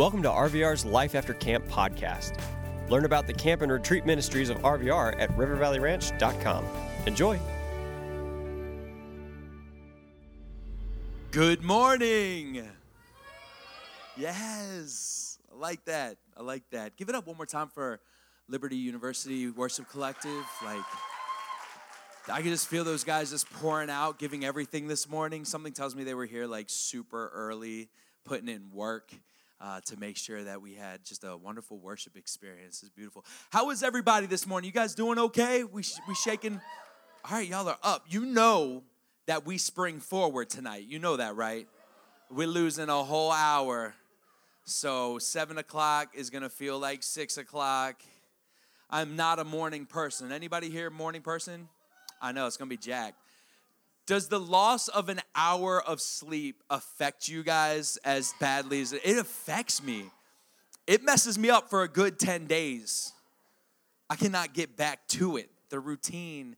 Welcome to RVR's Life After Camp podcast. Learn about the camp and retreat ministries of RVR at rivervalleyranch.com. Enjoy. Good morning. Yes, I like that. I like that. Give it up one more time for Liberty University Worship Collective. Like, I can just feel those guys just pouring out, giving everything this morning. Something tells me they were here like super early, putting in work. Uh, to make sure that we had just a wonderful worship experience. It's beautiful. How is everybody this morning? You guys doing okay? We we shaking. All right, y'all are up. You know that we spring forward tonight. You know that, right? We're losing a whole hour. So seven o'clock is gonna feel like six o'clock. I'm not a morning person. Anybody here morning person? I know it's gonna be Jack. Does the loss of an hour of sleep affect you guys as badly as it, it affects me? It messes me up for a good 10 days. I cannot get back to it. The routine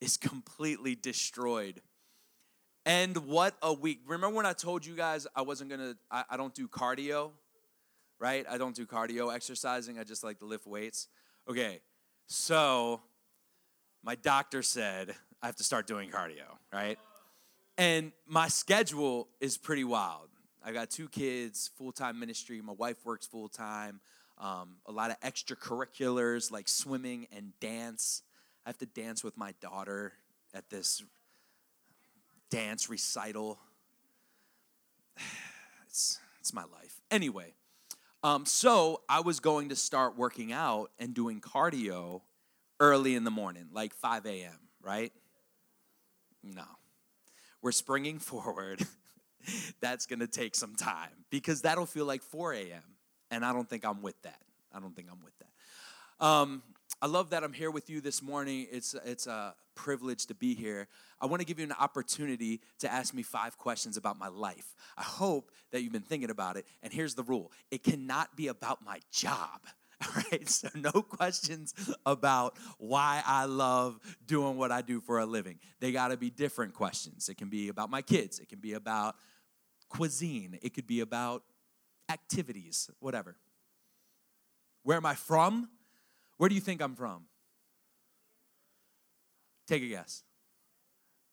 is completely destroyed. And what a week. Remember when I told you guys I wasn't gonna, I, I don't do cardio, right? I don't do cardio exercising, I just like to lift weights. Okay, so my doctor said I have to start doing cardio, right? And my schedule is pretty wild. I got two kids, full time ministry. My wife works full time. Um, a lot of extracurriculars like swimming and dance. I have to dance with my daughter at this dance recital. It's, it's my life. Anyway, um, so I was going to start working out and doing cardio early in the morning, like 5 a.m., right? No. We're springing forward. That's going to take some time because that'll feel like 4 a.m. And I don't think I'm with that. I don't think I'm with that. Um, I love that I'm here with you this morning. It's, it's a privilege to be here. I want to give you an opportunity to ask me five questions about my life. I hope that you've been thinking about it. And here's the rule it cannot be about my job. All right, so no questions about why I love doing what I do for a living. They got to be different questions. It can be about my kids, it can be about cuisine, it could be about activities, whatever. Where am I from? Where do you think I'm from? Take a guess.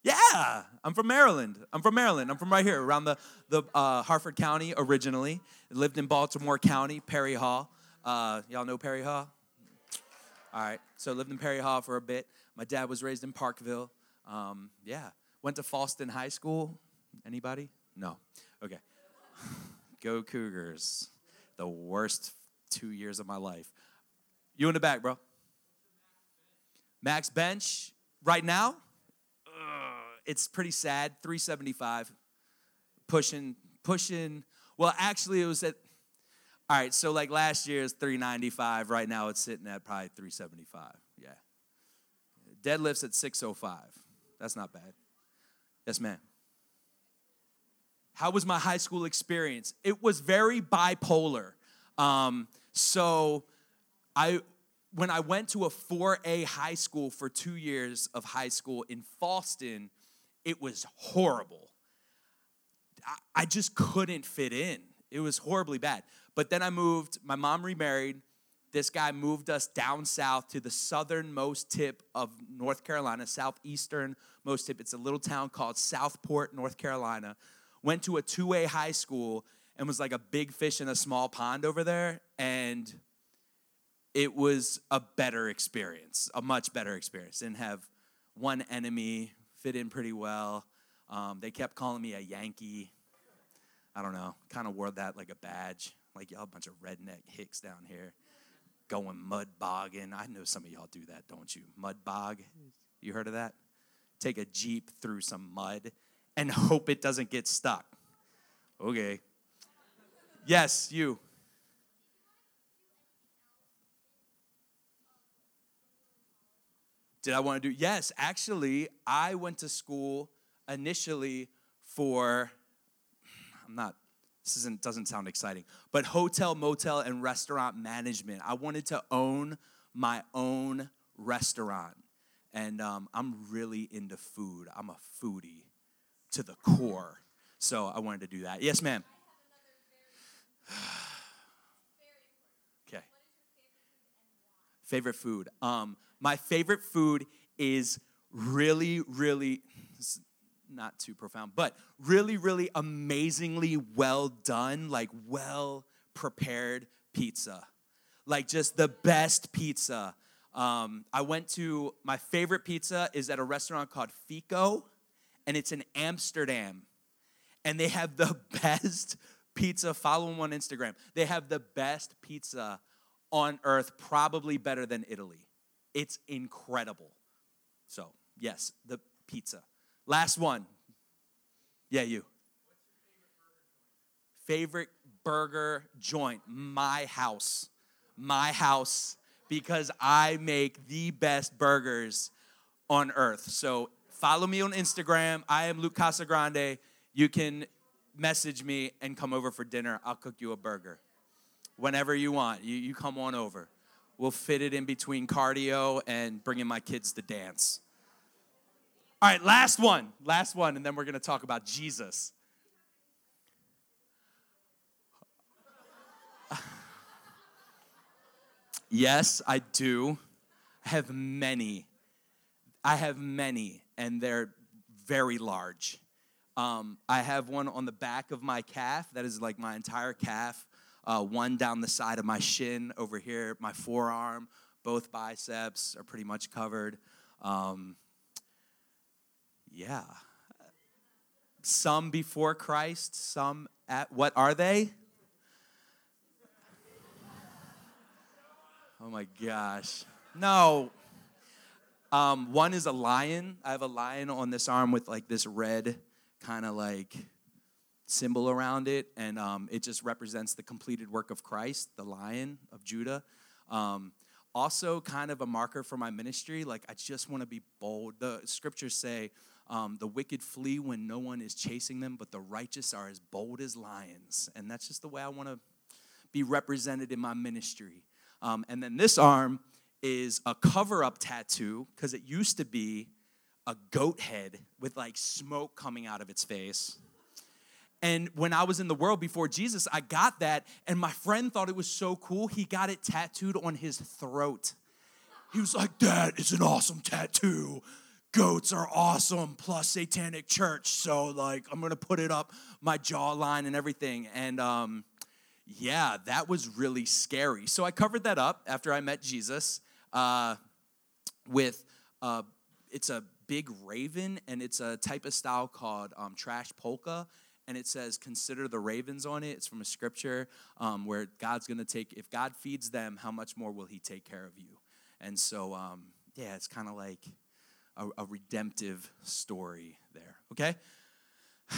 Yeah, I'm from Maryland. I'm from Maryland. I'm from right here around the, the uh, Harford County originally. Lived in Baltimore County, Perry Hall. Uh, y'all know Perry Hall? All right, so lived in Perry Hall for a bit. My dad was raised in Parkville. Um, yeah, went to Fallston High School. Anybody? No. Okay. Go Cougars. The worst two years of my life. You in the back, bro. Max bench right now. Uh, it's pretty sad. 375. Pushing, pushing. Well, actually, it was at. All right, so like last year is 395. Right now, it's sitting at probably 375. Yeah. Deadlifts at 605. That's not bad. Yes, ma'am. How was my high school experience? It was very bipolar. Um, so I when I went to a 4A high school for two years of high school in Fallston, it was horrible. I just couldn't fit in. It was horribly bad. But then I moved, my mom remarried. This guy moved us down south to the southernmost tip of North Carolina, southeastern most tip. It's a little town called Southport, North Carolina. Went to a 2A high school and was like a big fish in a small pond over there. And it was a better experience, a much better experience. Didn't have one enemy, fit in pretty well. Um, they kept calling me a Yankee. I don't know, kind of wore that like a badge. Like y'all a bunch of redneck hicks down here going mud bogging. I know some of y'all do that, don't you? Mud bog. You heard of that? Take a Jeep through some mud and hope it doesn't get stuck. Okay. Yes, you. Did I want to do? Yes, actually, I went to school initially for, I'm not, this isn't, doesn't sound exciting, but hotel, motel, and restaurant management. I wanted to own my own restaurant. And um, I'm really into food. I'm a foodie to the core. So I wanted to do that. Yes, ma'am. okay. Favorite food? Um, my favorite food is really, really, not too profound, but really, really amazingly well done, like well prepared pizza. Like just the best pizza. Um, I went to my favorite pizza is at a restaurant called Fico, and it's in Amsterdam. And they have the best pizza. Follow them on Instagram. They have the best pizza on earth, probably better than Italy. It's incredible. So, yes, the pizza. Last one. Yeah, you. Favorite burger joint? My house. My house because I make the best burgers on earth. So follow me on Instagram. I am Luke Casagrande. You can message me and come over for dinner. I'll cook you a burger whenever you want. You, you come on over. We'll fit it in between cardio and bringing my kids to dance. All right, last one. Last one, and then we're going to talk about Jesus. yes, I do. I have many. I have many, and they're very large. Um, I have one on the back of my calf, that is like my entire calf. Uh, one down the side of my shin over here, my forearm, both biceps are pretty much covered. Um, yeah. Some before Christ, some at what are they? Oh my gosh. No. Um, one is a lion. I have a lion on this arm with like this red kind of like symbol around it, and um, it just represents the completed work of Christ, the lion of Judah. Um, also, kind of a marker for my ministry. Like, I just want to be bold. The scriptures say, um, the wicked flee when no one is chasing them, but the righteous are as bold as lions. And that's just the way I want to be represented in my ministry. Um, and then this arm is a cover up tattoo because it used to be a goat head with like smoke coming out of its face. And when I was in the world before Jesus, I got that, and my friend thought it was so cool. He got it tattooed on his throat. He was like, That is an awesome tattoo goats are awesome plus satanic church. So like i'm gonna put it up my jawline and everything. And um, yeah that was really scary. So i covered that up after i met jesus uh, with uh, it's a big raven and it's a type of style called um, trash polka. And it says consider the ravens on it. It's from a scripture um, where god's gonna take if god feeds them how much more will he take care of you? And so um, yeah it's kind of like a, a redemptive story there, okay?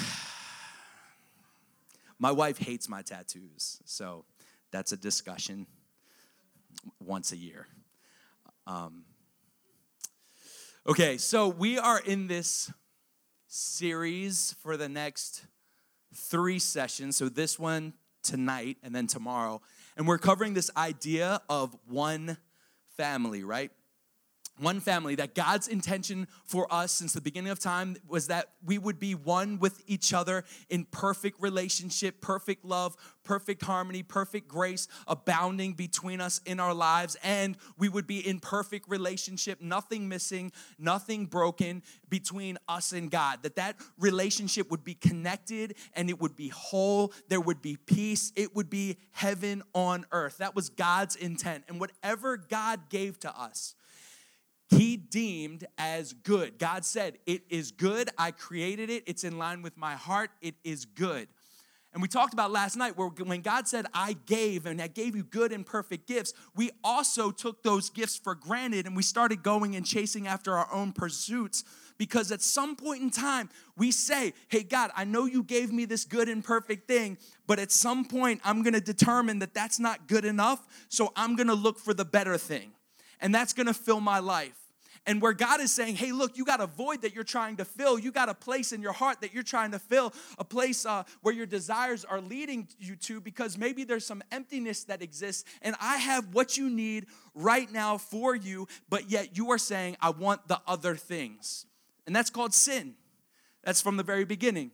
my wife hates my tattoos, so that's a discussion once a year. Um, okay, so we are in this series for the next three sessions. So, this one tonight and then tomorrow. And we're covering this idea of one family, right? One family, that God's intention for us since the beginning of time was that we would be one with each other in perfect relationship, perfect love, perfect harmony, perfect grace abounding between us in our lives, and we would be in perfect relationship, nothing missing, nothing broken between us and God. That that relationship would be connected and it would be whole, there would be peace, it would be heaven on earth. That was God's intent. And whatever God gave to us, he deemed as good. God said, It is good. I created it. It's in line with my heart. It is good. And we talked about last night where when God said, I gave and I gave you good and perfect gifts, we also took those gifts for granted and we started going and chasing after our own pursuits because at some point in time we say, Hey, God, I know you gave me this good and perfect thing, but at some point I'm gonna determine that that's not good enough, so I'm gonna look for the better thing. And that's gonna fill my life and where God is saying, hey, look, you got a void that you're trying to fill. You got a place in your heart that you're trying to fill, a place uh, where your desires are leading you to because maybe there's some emptiness that exists. And I have what you need right now for you, but yet you are saying, I want the other things. And that's called sin. That's from the very beginning.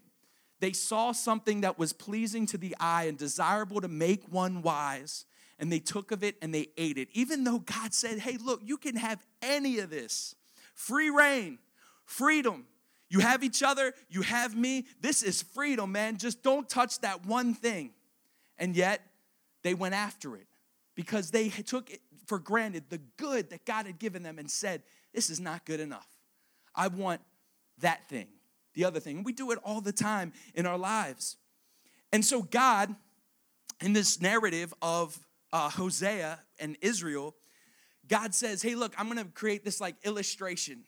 They saw something that was pleasing to the eye and desirable to make one wise and they took of it and they ate it, even though God said, Hey, look, you can have any of this. Free reign, freedom. You have each other, you have me. This is freedom, man. Just don't touch that one thing. And yet, they went after it because they took it for granted the good that God had given them and said, This is not good enough. I want that thing, the other thing. And we do it all the time in our lives. And so, God, in this narrative of uh, Hosea and Israel, God says, Hey, look, I'm gonna create this like illustration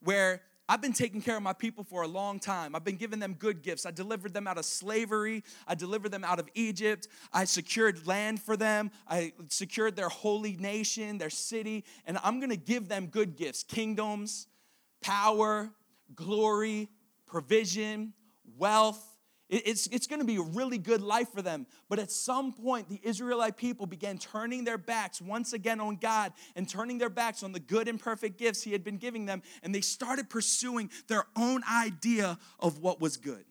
where I've been taking care of my people for a long time. I've been giving them good gifts. I delivered them out of slavery. I delivered them out of Egypt. I secured land for them. I secured their holy nation, their city, and I'm gonna give them good gifts kingdoms, power, glory, provision, wealth, it's, it's going to be a really good life for them. But at some point, the Israelite people began turning their backs once again on God and turning their backs on the good and perfect gifts He had been giving them. And they started pursuing their own idea of what was good.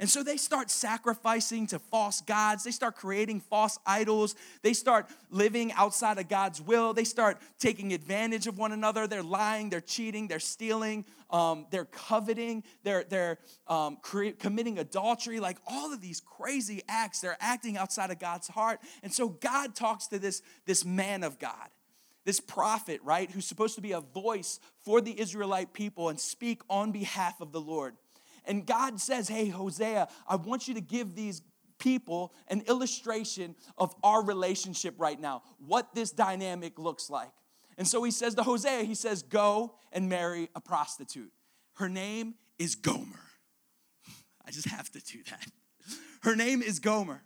And so they start sacrificing to false gods. They start creating false idols. They start living outside of God's will. They start taking advantage of one another. They're lying, they're cheating, they're stealing, um, they're coveting, they're, they're um, cre- committing adultery. Like all of these crazy acts, they're acting outside of God's heart. And so God talks to this, this man of God this prophet, right, who's supposed to be a voice for the Israelite people and speak on behalf of the Lord. And God says, Hey, Hosea, I want you to give these people an illustration of our relationship right now, what this dynamic looks like. And so he says to Hosea, He says, Go and marry a prostitute. Her name is Gomer. I just have to do that. Her name is Gomer.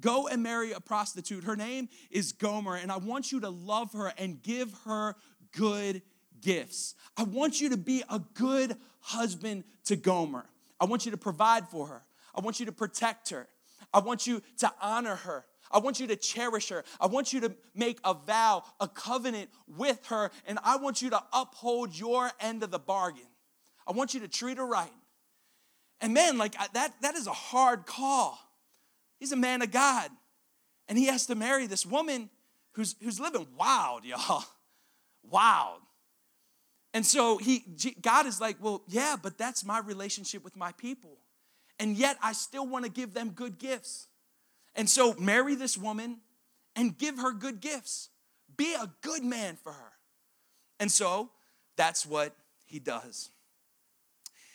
Go and marry a prostitute. Her name is Gomer, and I want you to love her and give her good gifts. I want you to be a good husband to Gomer. I want you to provide for her. I want you to protect her. I want you to honor her. I want you to cherish her. I want you to make a vow, a covenant with her, and I want you to uphold your end of the bargain. I want you to treat her right. And man, like that, that is a hard call. He's a man of God, and he has to marry this woman who's, who's living wild, y'all. Wild. And so he God is like, "Well, yeah, but that's my relationship with my people. And yet I still want to give them good gifts." And so marry this woman and give her good gifts. Be a good man for her. And so that's what he does.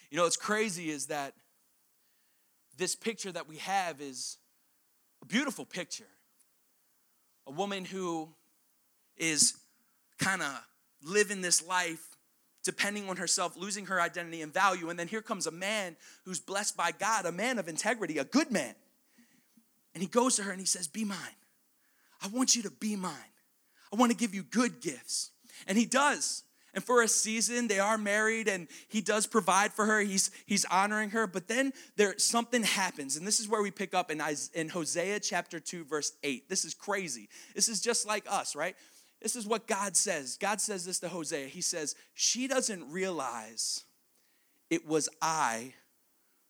You know, what's crazy is that this picture that we have is a beautiful picture. A woman who is kind of living this life depending on herself, losing her identity and value. And then here comes a man who's blessed by God, a man of integrity, a good man. And he goes to her and he says, Be mine. I want you to be mine. I want to give you good gifts. And he does. And for a season, they are married and he does provide for her. He's, he's honoring her. But then there something happens. And this is where we pick up in, in Hosea chapter 2, verse 8. This is crazy. This is just like us, right? This is what God says. God says this to Hosea. He says, She doesn't realize it was I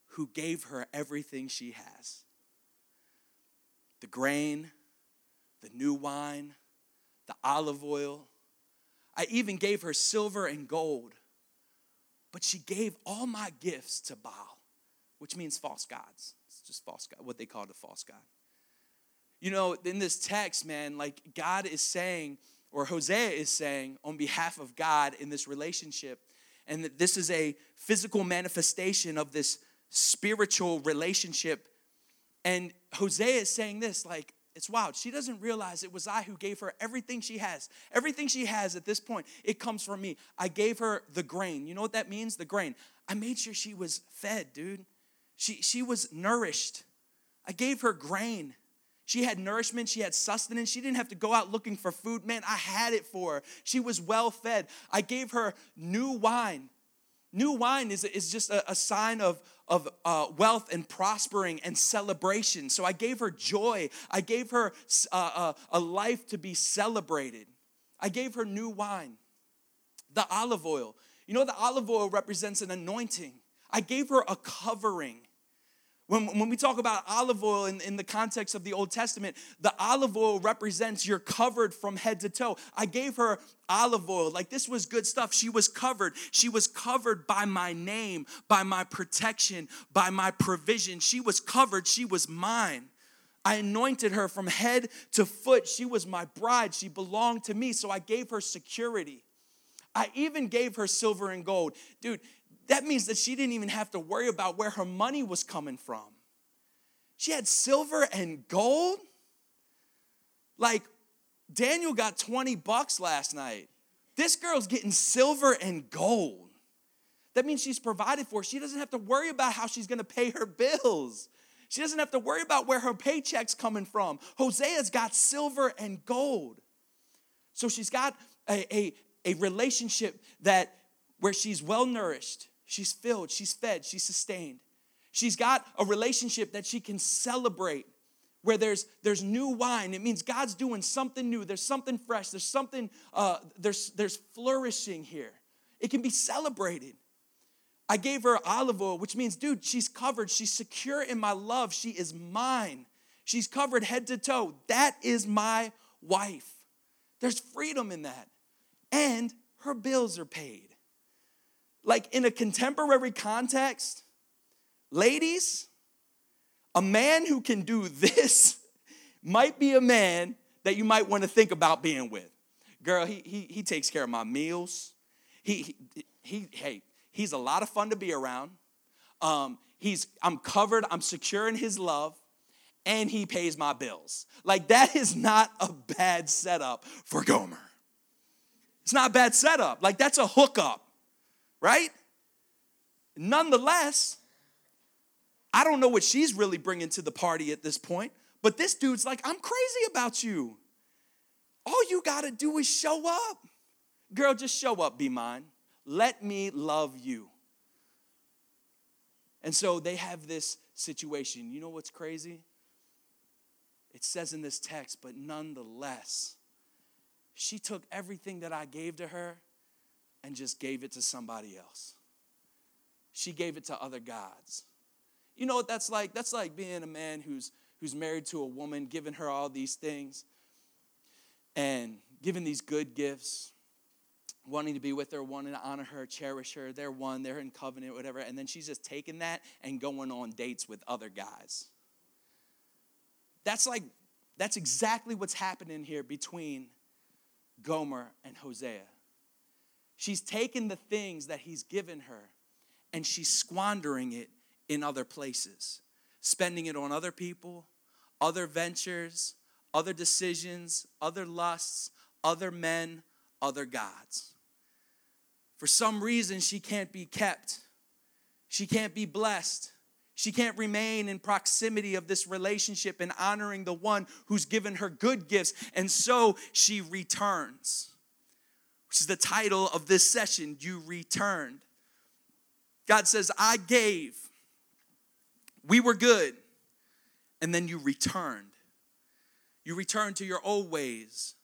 who gave her everything she has the grain, the new wine, the olive oil. I even gave her silver and gold. But she gave all my gifts to Baal, which means false gods. It's just false God, what they call the false God. You know, in this text, man, like God is saying, or Hosea is saying on behalf of God in this relationship, and that this is a physical manifestation of this spiritual relationship. And Hosea is saying this like, it's wild. She doesn't realize it was I who gave her everything she has. Everything she has at this point, it comes from me. I gave her the grain. You know what that means? The grain. I made sure she was fed, dude. She, she was nourished. I gave her grain. She had nourishment, she had sustenance. She didn't have to go out looking for food. Man, I had it for her. She was well fed. I gave her new wine. New wine is, is just a, a sign of, of uh, wealth and prospering and celebration. So I gave her joy. I gave her uh, uh, a life to be celebrated. I gave her new wine. The olive oil. You know, the olive oil represents an anointing. I gave her a covering When, when we talk about olive oil in, in the context of the Old Testament, the olive oil represents you're covered from head to toe. I gave her olive oil. Like this was good stuff. She was covered. She was covered by my name, by my protection, by my provision. She was covered. She was mine. I anointed her from head to foot. She was my bride. She belonged to me. So I gave her security. I even gave her silver and gold. Dude, that means that she didn't even have to worry about where her money was coming from. She had silver and gold. Like Daniel got 20 bucks last night. This girl's getting silver and gold. That means she's provided for. She doesn't have to worry about how she's gonna pay her bills. She doesn't have to worry about where her paycheck's coming from. Hosea's got silver and gold. So she's got a, a, a relationship that where she's well nourished, She's filled, she's fed, she's sustained. She's got a relationship that she can celebrate where there's there's new wine. It means god's doing something new. There's something fresh. There's something uh, there's there's flourishing here. It can be celebrated. I gave her olive oil which means dude she's covered. She's secure in my love. She is mine. She's covered head to toe. That is my wife. There's freedom in that. And her bills are paid like in a contemporary context, ladies, a man who can do this might be a man that you might want to think about being with. Girl, he, he, he takes care of my meals. He, he, he, hey, he's a lot of fun to be around. Um, he's, I'm covered, I'm secure in his love, and he pays my bills. Like, that is not a bad setup for Gomer. It's not a bad setup. Like, that's a hookup right? Nonetheless, I don't know what she's really bringing to the party at this point, but this dude's like, I'm crazy about you. All you gotta do is show up. Girl, just show up, be mine. Let me love you. And so they have this situation. You know what's crazy? It says in this text, but nonetheless, she took everything that I gave to her and just gave it to somebody else. She gave it to other gods. You know what that's like? That's like being a man who's who's married to a woman, giving her all these things and giving these good gifts, wanting to be with her, wanting to honor her, cherish her. They're one, they're in covenant, whatever. And then she's just taking that and going on dates with other guys. That's like, that's exactly what's happening here between Gomer and Hosea. She's taken the things that he's given her and she's squandering it in other places, spending it on other people, other ventures, other decisions, other lusts, other men, other gods. For some reason, she can't be kept. She can't be blessed. She can't remain in proximity of this relationship and honoring the one who's given her good gifts. And so she returns which is the title of this session, You Returned. God says, I gave, we were good, and then you returned. You returned to your old ways,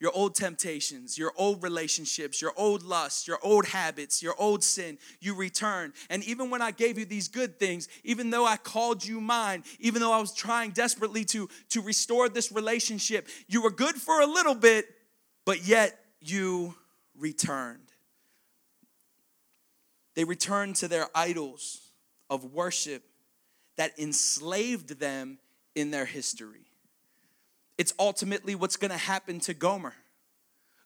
your old temptations, your old relationships, your old lusts, your old habits, your old sin. You returned. And even when I gave you these good things, even though I called you mine, even though I was trying desperately to, to restore this relationship, you were good for a little bit, but yet you returned. They returned to their idols of worship that enslaved them in their history. It's ultimately what's gonna happen to Gomer.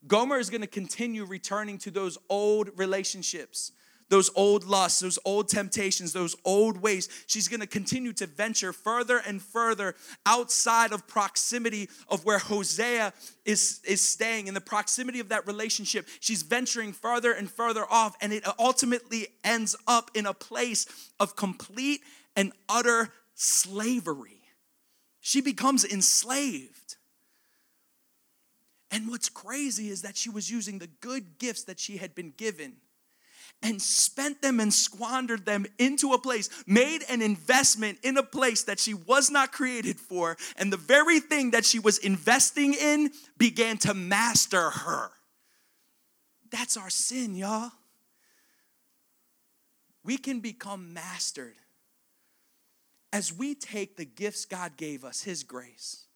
Gomer is gonna continue returning to those old relationships those old lusts, those old temptations, those old ways. She's going to continue to venture further and further outside of proximity of where Hosea is, is staying, in the proximity of that relationship. She's venturing further and further off, and it ultimately ends up in a place of complete and utter slavery. She becomes enslaved. And what's crazy is that she was using the good gifts that she had been given and spent them and squandered them into a place, made an investment in a place that she was not created for, and the very thing that she was investing in began to master her. That's our sin, y'all. We can become mastered as we take the gifts God gave us, His grace,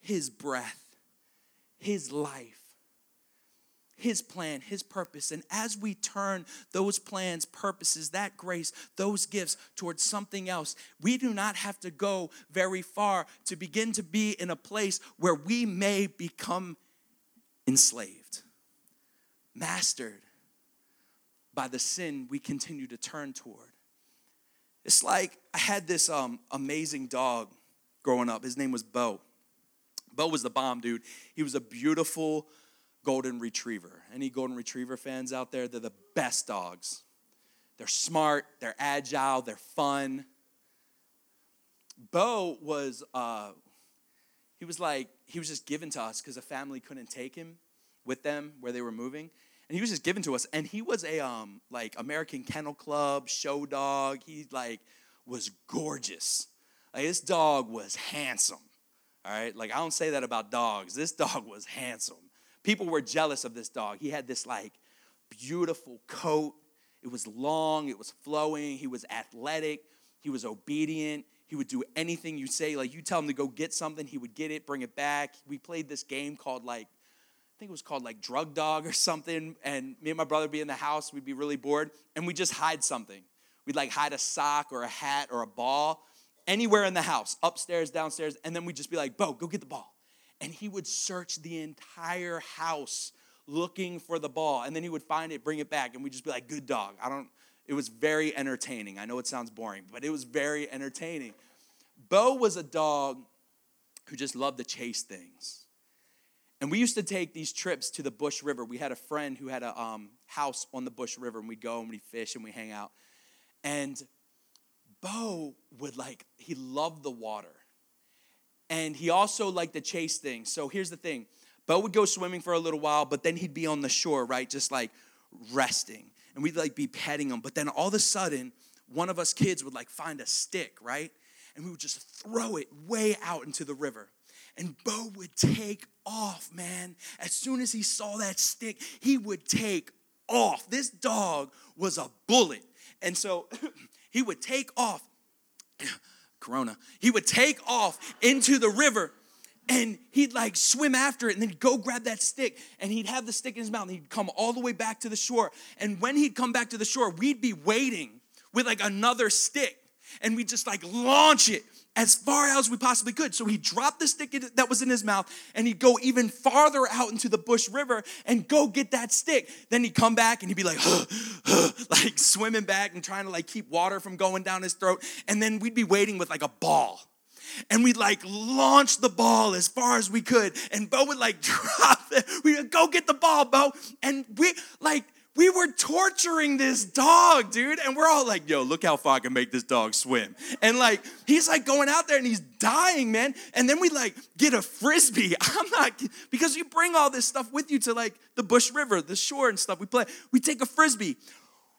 His breath, His life, His plan, His purpose, and as we turn those plans, purposes, that grace, those gifts towards something else, we do not have to go very far to begin to be in a place where we may become enslaved, mastered by the sin we continue to turn toward. It's like I had this um, amazing dog growing up. His name was Bo. Bo was the bomb, dude. He was a beautiful golden retriever. Any golden retriever fans out there? They're the best dogs. They're smart, they're agile, they're fun. Bo was, uh, he was like, he was just given to us because a family couldn't take him with them where they were moving and he was just given to us and he was a um like american kennel club show dog he like was gorgeous like this dog was handsome all right like i don't say that about dogs this dog was handsome people were jealous of this dog he had this like beautiful coat it was long it was flowing he was athletic he was obedient he would do anything you say like you tell him to go get something he would get it bring it back we played this game called like I think it was called like Drug Dog or something. And me and my brother be in the house, we'd be really bored, and we'd just hide something. We'd like hide a sock or a hat or a ball anywhere in the house, upstairs, downstairs, and then we'd just be like, Bo, go get the ball. And he would search the entire house looking for the ball. And then he would find it, bring it back, and we'd just be like, good dog. I don't, it was very entertaining. I know it sounds boring, but it was very entertaining. Bo was a dog who just loved to chase things. And we used to take these trips to the Bush River. We had a friend who had a um, house on the Bush River, and we'd go and we'd fish and we hang out. And Bo would like, he loved the water. And he also liked to chase things. So here's the thing Bo would go swimming for a little while, but then he'd be on the shore, right? Just like resting. And we'd like be petting him. But then all of a sudden, one of us kids would like find a stick, right? And we would just throw it way out into the river. And Bo would take off, man. As soon as he saw that stick, he would take off. This dog was a bullet. And so he would take off, Corona, he would take off into the river and he'd like swim after it and then go grab that stick and he'd have the stick in his mouth and he'd come all the way back to the shore. And when he'd come back to the shore, we'd be waiting with like another stick and we'd just like launch it as far out as we possibly could. So he dropped the stick that was in his mouth and he'd go even farther out into the Bush River and go get that stick. Then he'd come back and he'd be like, huh, huh, like swimming back and trying to like keep water from going down his throat. And then we'd be waiting with like a ball. And we'd like launch the ball as far as we could. And Bo would like drop it. We'd go get the ball, Bo. And we like we were torturing this dog, dude. And we're all like, yo, look how far I can make this dog swim. And like, he's like going out there and he's dying, man. And then we like get a frisbee. I'm not, because you bring all this stuff with you to like the Bush River, the shore and stuff. We play, we take a frisbee,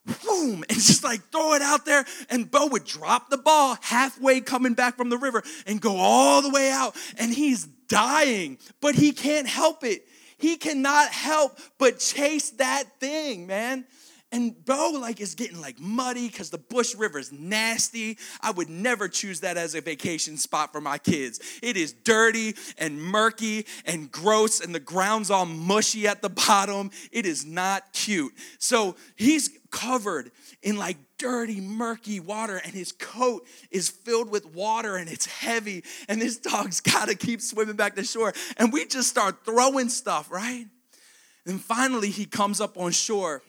boom, and just like throw it out there. And Bo would drop the ball halfway coming back from the river and go all the way out. And he's dying, but he can't help it he cannot help but chase that thing, man. And Bo like is getting like muddy because the Bush River is nasty. I would never choose that as a vacation spot for my kids. It is dirty and murky and gross, and the ground's all mushy at the bottom. It is not cute. So he's covered in like dirty, murky water, and his coat is filled with water and it's heavy. And this dog's got to keep swimming back to shore. And we just start throwing stuff, right? And finally, he comes up on shore.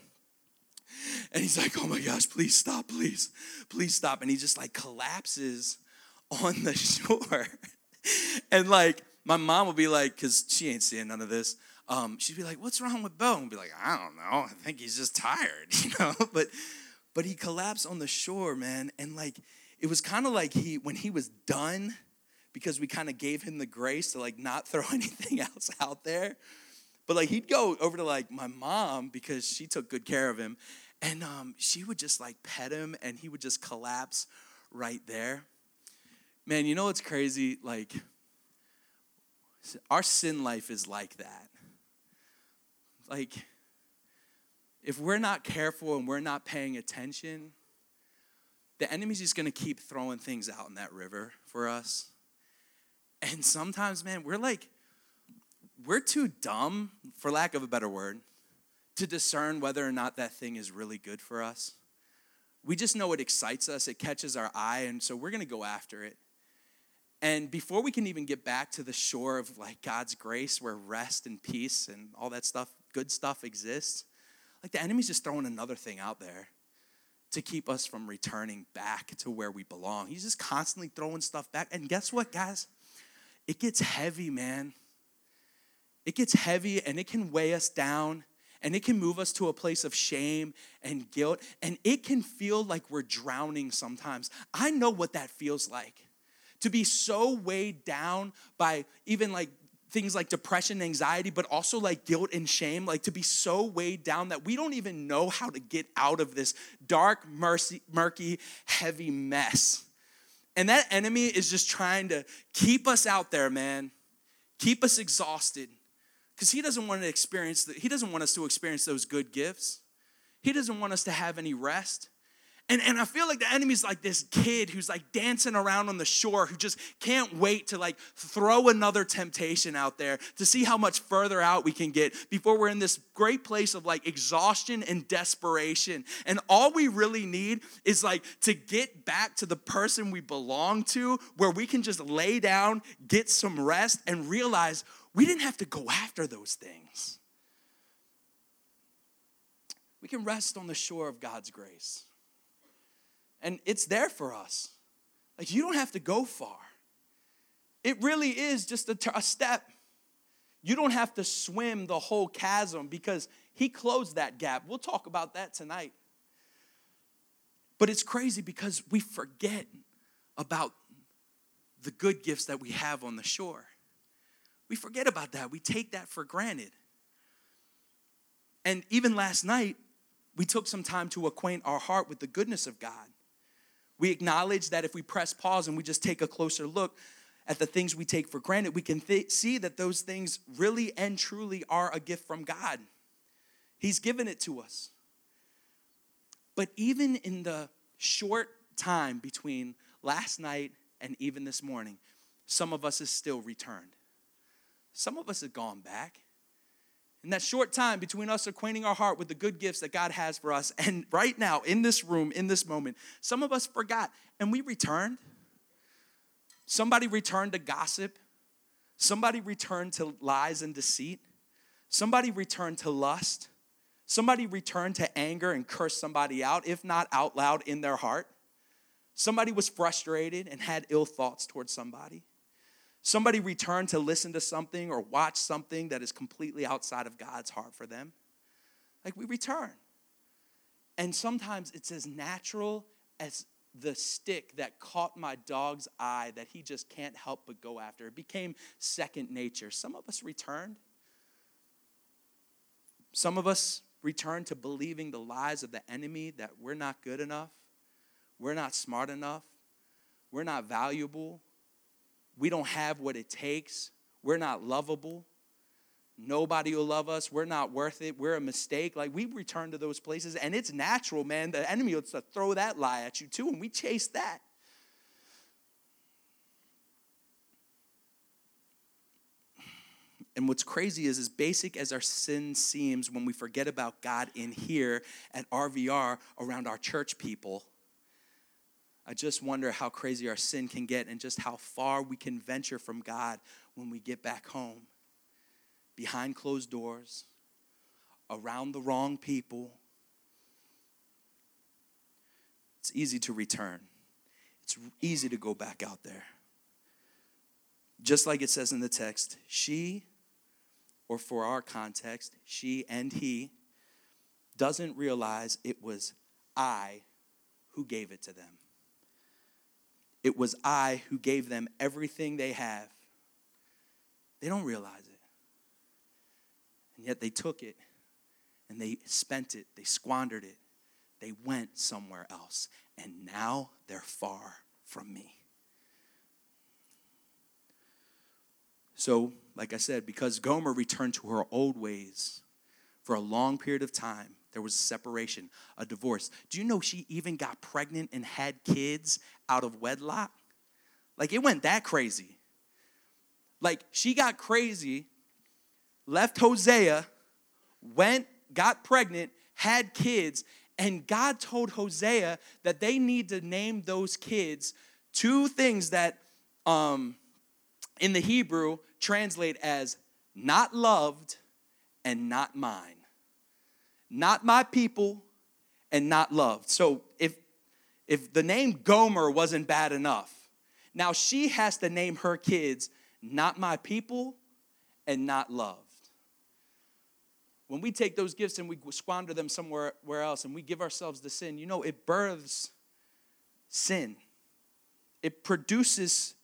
And he's like, oh my gosh, please stop, please, please stop. And he just like collapses on the shore. and like, my mom will be like, because she ain't seeing none of this. Um, she'd be like, "What's wrong with Bo?" And be like, "I don't know. I think he's just tired, you know." but but he collapsed on the shore, man. And like, it was kind of like he, when he was done, because we kind of gave him the grace to like not throw anything else out there. But like, he'd go over to like my mom because she took good care of him. And um, she would just like pet him and he would just collapse right there. Man, you know what's crazy? Like, our sin life is like that. Like, if we're not careful and we're not paying attention, the enemy's just gonna keep throwing things out in that river for us. And sometimes, man, we're like, we're too dumb, for lack of a better word, to discern whether or not that thing is really good for us. We just know it excites us, it catches our eye, and so we're gonna go after it. And before we can even get back to the shore of like God's grace where rest and peace and all that stuff, good stuff exists, like the enemy's just throwing another thing out there to keep us from returning back to where we belong. He's just constantly throwing stuff back. And guess what, guys? It gets heavy, man. It gets heavy and it can weigh us down and it can move us to a place of shame and guilt and it can feel like we're drowning sometimes. I know what that feels like to be so weighed down by even like things like depression, anxiety, but also like guilt and shame, like to be so weighed down that we don't even know how to get out of this dark, mercy, murky, heavy mess. And that enemy is just trying to keep us out there, man. Keep us exhausted. Because he doesn't want to experience the, he doesn't want us to experience those good gifts. He doesn't want us to have any rest. And, and I feel like the enemy's like this kid who's like dancing around on the shore who just can't wait to like throw another temptation out there to see how much further out we can get before we're in this great place of like exhaustion and desperation. And all we really need is like to get back to the person we belong to where we can just lay down, get some rest, and realize we didn't have to go after those things. We can rest on the shore of God's grace. And it's there for us. Like, you don't have to go far. It really is just a, t- a step. You don't have to swim the whole chasm because He closed that gap. We'll talk about that tonight. But it's crazy because we forget about the good gifts that we have on the shore. We forget about that. We take that for granted. And even last night, we took some time to acquaint our heart with the goodness of God. We acknowledge that if we press pause and we just take a closer look at the things we take for granted, we can th- see that those things really and truly are a gift from God. He's given it to us. But even in the short time between last night and even this morning, some of us is still returned. Some of us have gone back. In that short time between us acquainting our heart with the good gifts that God has for us, and right now, in this room, in this moment, some of us forgot and we returned. Somebody returned to gossip. Somebody returned to lies and deceit. Somebody returned to lust. Somebody returned to anger and cursed somebody out, if not out loud in their heart. Somebody was frustrated and had ill thoughts towards somebody. Somebody returned to listen to something or watch something that is completely outside of God's heart for them. Like we return. And sometimes it's as natural as the stick that caught my dog's eye that he just can't help but go after. It became second nature. Some of us returned. Some of us returned to believing the lies of the enemy that we're not good enough, we're not smart enough, we're not valuable, we don't have what it takes. We're not lovable. Nobody will love us. We're not worth it. We're a mistake. Like we return to those places, and it's natural, man. The enemy will throw that lie at you too, and we chase that. And what's crazy is, as basic as our sin seems when we forget about God in here at RVR around our church people, I just wonder how crazy our sin can get and just how far we can venture from God when we get back home. Behind closed doors, around the wrong people. It's easy to return, it's easy to go back out there. Just like it says in the text, she, or for our context, she and he, doesn't realize it was I who gave it to them. It was I who gave them everything they have. They don't realize it. And yet they took it and they spent it, they squandered it, they went somewhere else. And now they're far from me. So, like I said, because Gomer returned to her old ways for a long period of time, There was a separation, a divorce. Do you know she even got pregnant and had kids out of wedlock? Like it went that crazy. Like she got crazy, left Hosea, went, got pregnant, had kids, and God told Hosea that they need to name those kids two things that um, in the Hebrew translate as not loved and not mine. Not my people and not loved. So if if the name Gomer wasn't bad enough, now she has to name her kids not my people and not loved. When we take those gifts and we squander them somewhere where else and we give ourselves to sin, you know, it births sin. It produces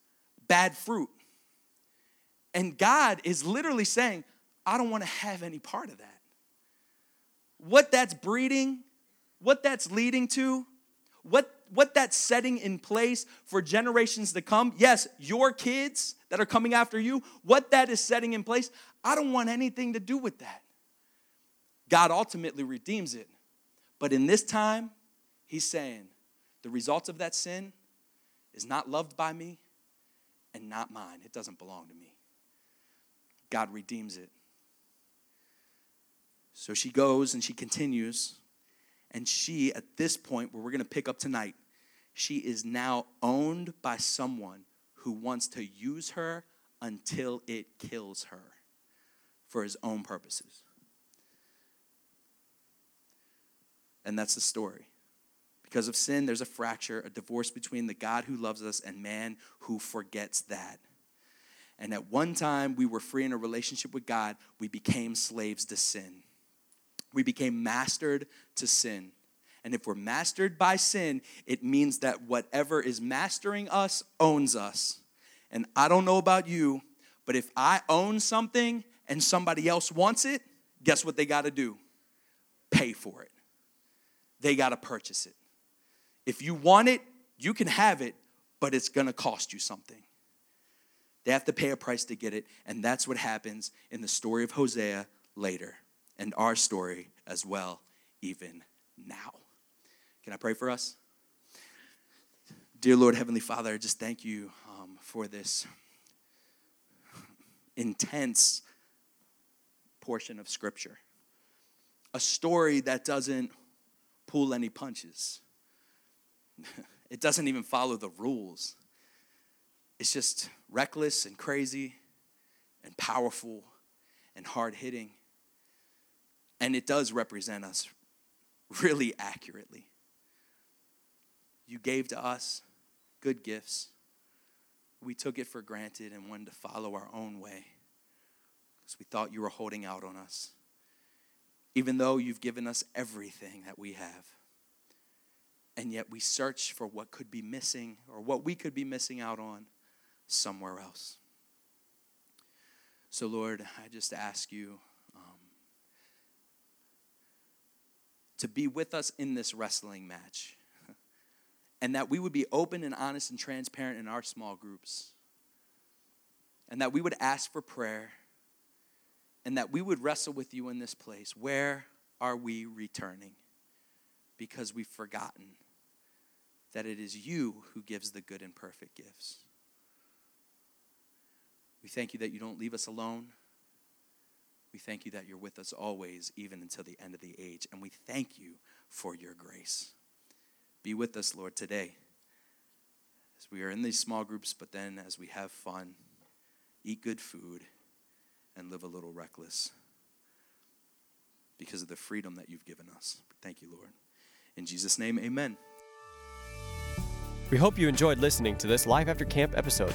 bad fruit. And God is literally saying, I don't want to have any part of that. What that's breeding, what that's leading to, what, what that's setting in place for generations to come, yes, your kids that are coming after you, what that is setting in place, I don't want anything to do with that. God ultimately redeems it. But in this time, He's saying, the results of that sin is not loved by me and not mine. It doesn't belong to me. God redeems it. So she goes and she continues. And she, at this point where we're going to pick up tonight, she is now owned by someone who wants to use her until it kills her for his own purposes. And that's the story. Because of sin, there's a fracture, a divorce between the God who loves us and man who forgets that. And at one time, we were free in a relationship with God. We became slaves to sin. We became mastered to sin. And if we're mastered by sin, it means that whatever is mastering us owns us. And I don't know about you, but if I own something and somebody else wants it, guess what they got to do? Pay for it. They got to purchase it. If you want it, you can have it, but it's going to cost you something. They have to pay a price to get it. And that's what happens in the story of Hosea later and our story as well, even now. Can I pray for us? Dear Lord, Heavenly Father, I just thank you um, for this intense portion of Scripture. A story that doesn't pull any punches, it doesn't even follow the rules. It's just reckless and crazy and powerful and hard hitting. And it does represent us really accurately. You gave to us good gifts. We took it for granted and wanted to follow our own way because we thought you were holding out on us, even though you've given us everything that we have. And yet we search for what could be missing or what we could be missing out on somewhere else. So, Lord, I just ask you um, to be with us in this wrestling match and that we would be open and honest and transparent in our small groups and that we would ask for prayer and that we would wrestle with you in this place. Where are we returning? Because we've forgotten that it is you who gives the good and perfect gifts. We thank you that you don't leave us alone. We thank you that you're with us always, even until the end of the age. And we thank you for your grace. Be with us, Lord, today as we are in these small groups, but then as we have fun, eat good food, and live a little reckless because of the freedom that you've given us. Thank you, Lord. In Jesus' name, amen. We hope you enjoyed listening to this Life After Camp episode.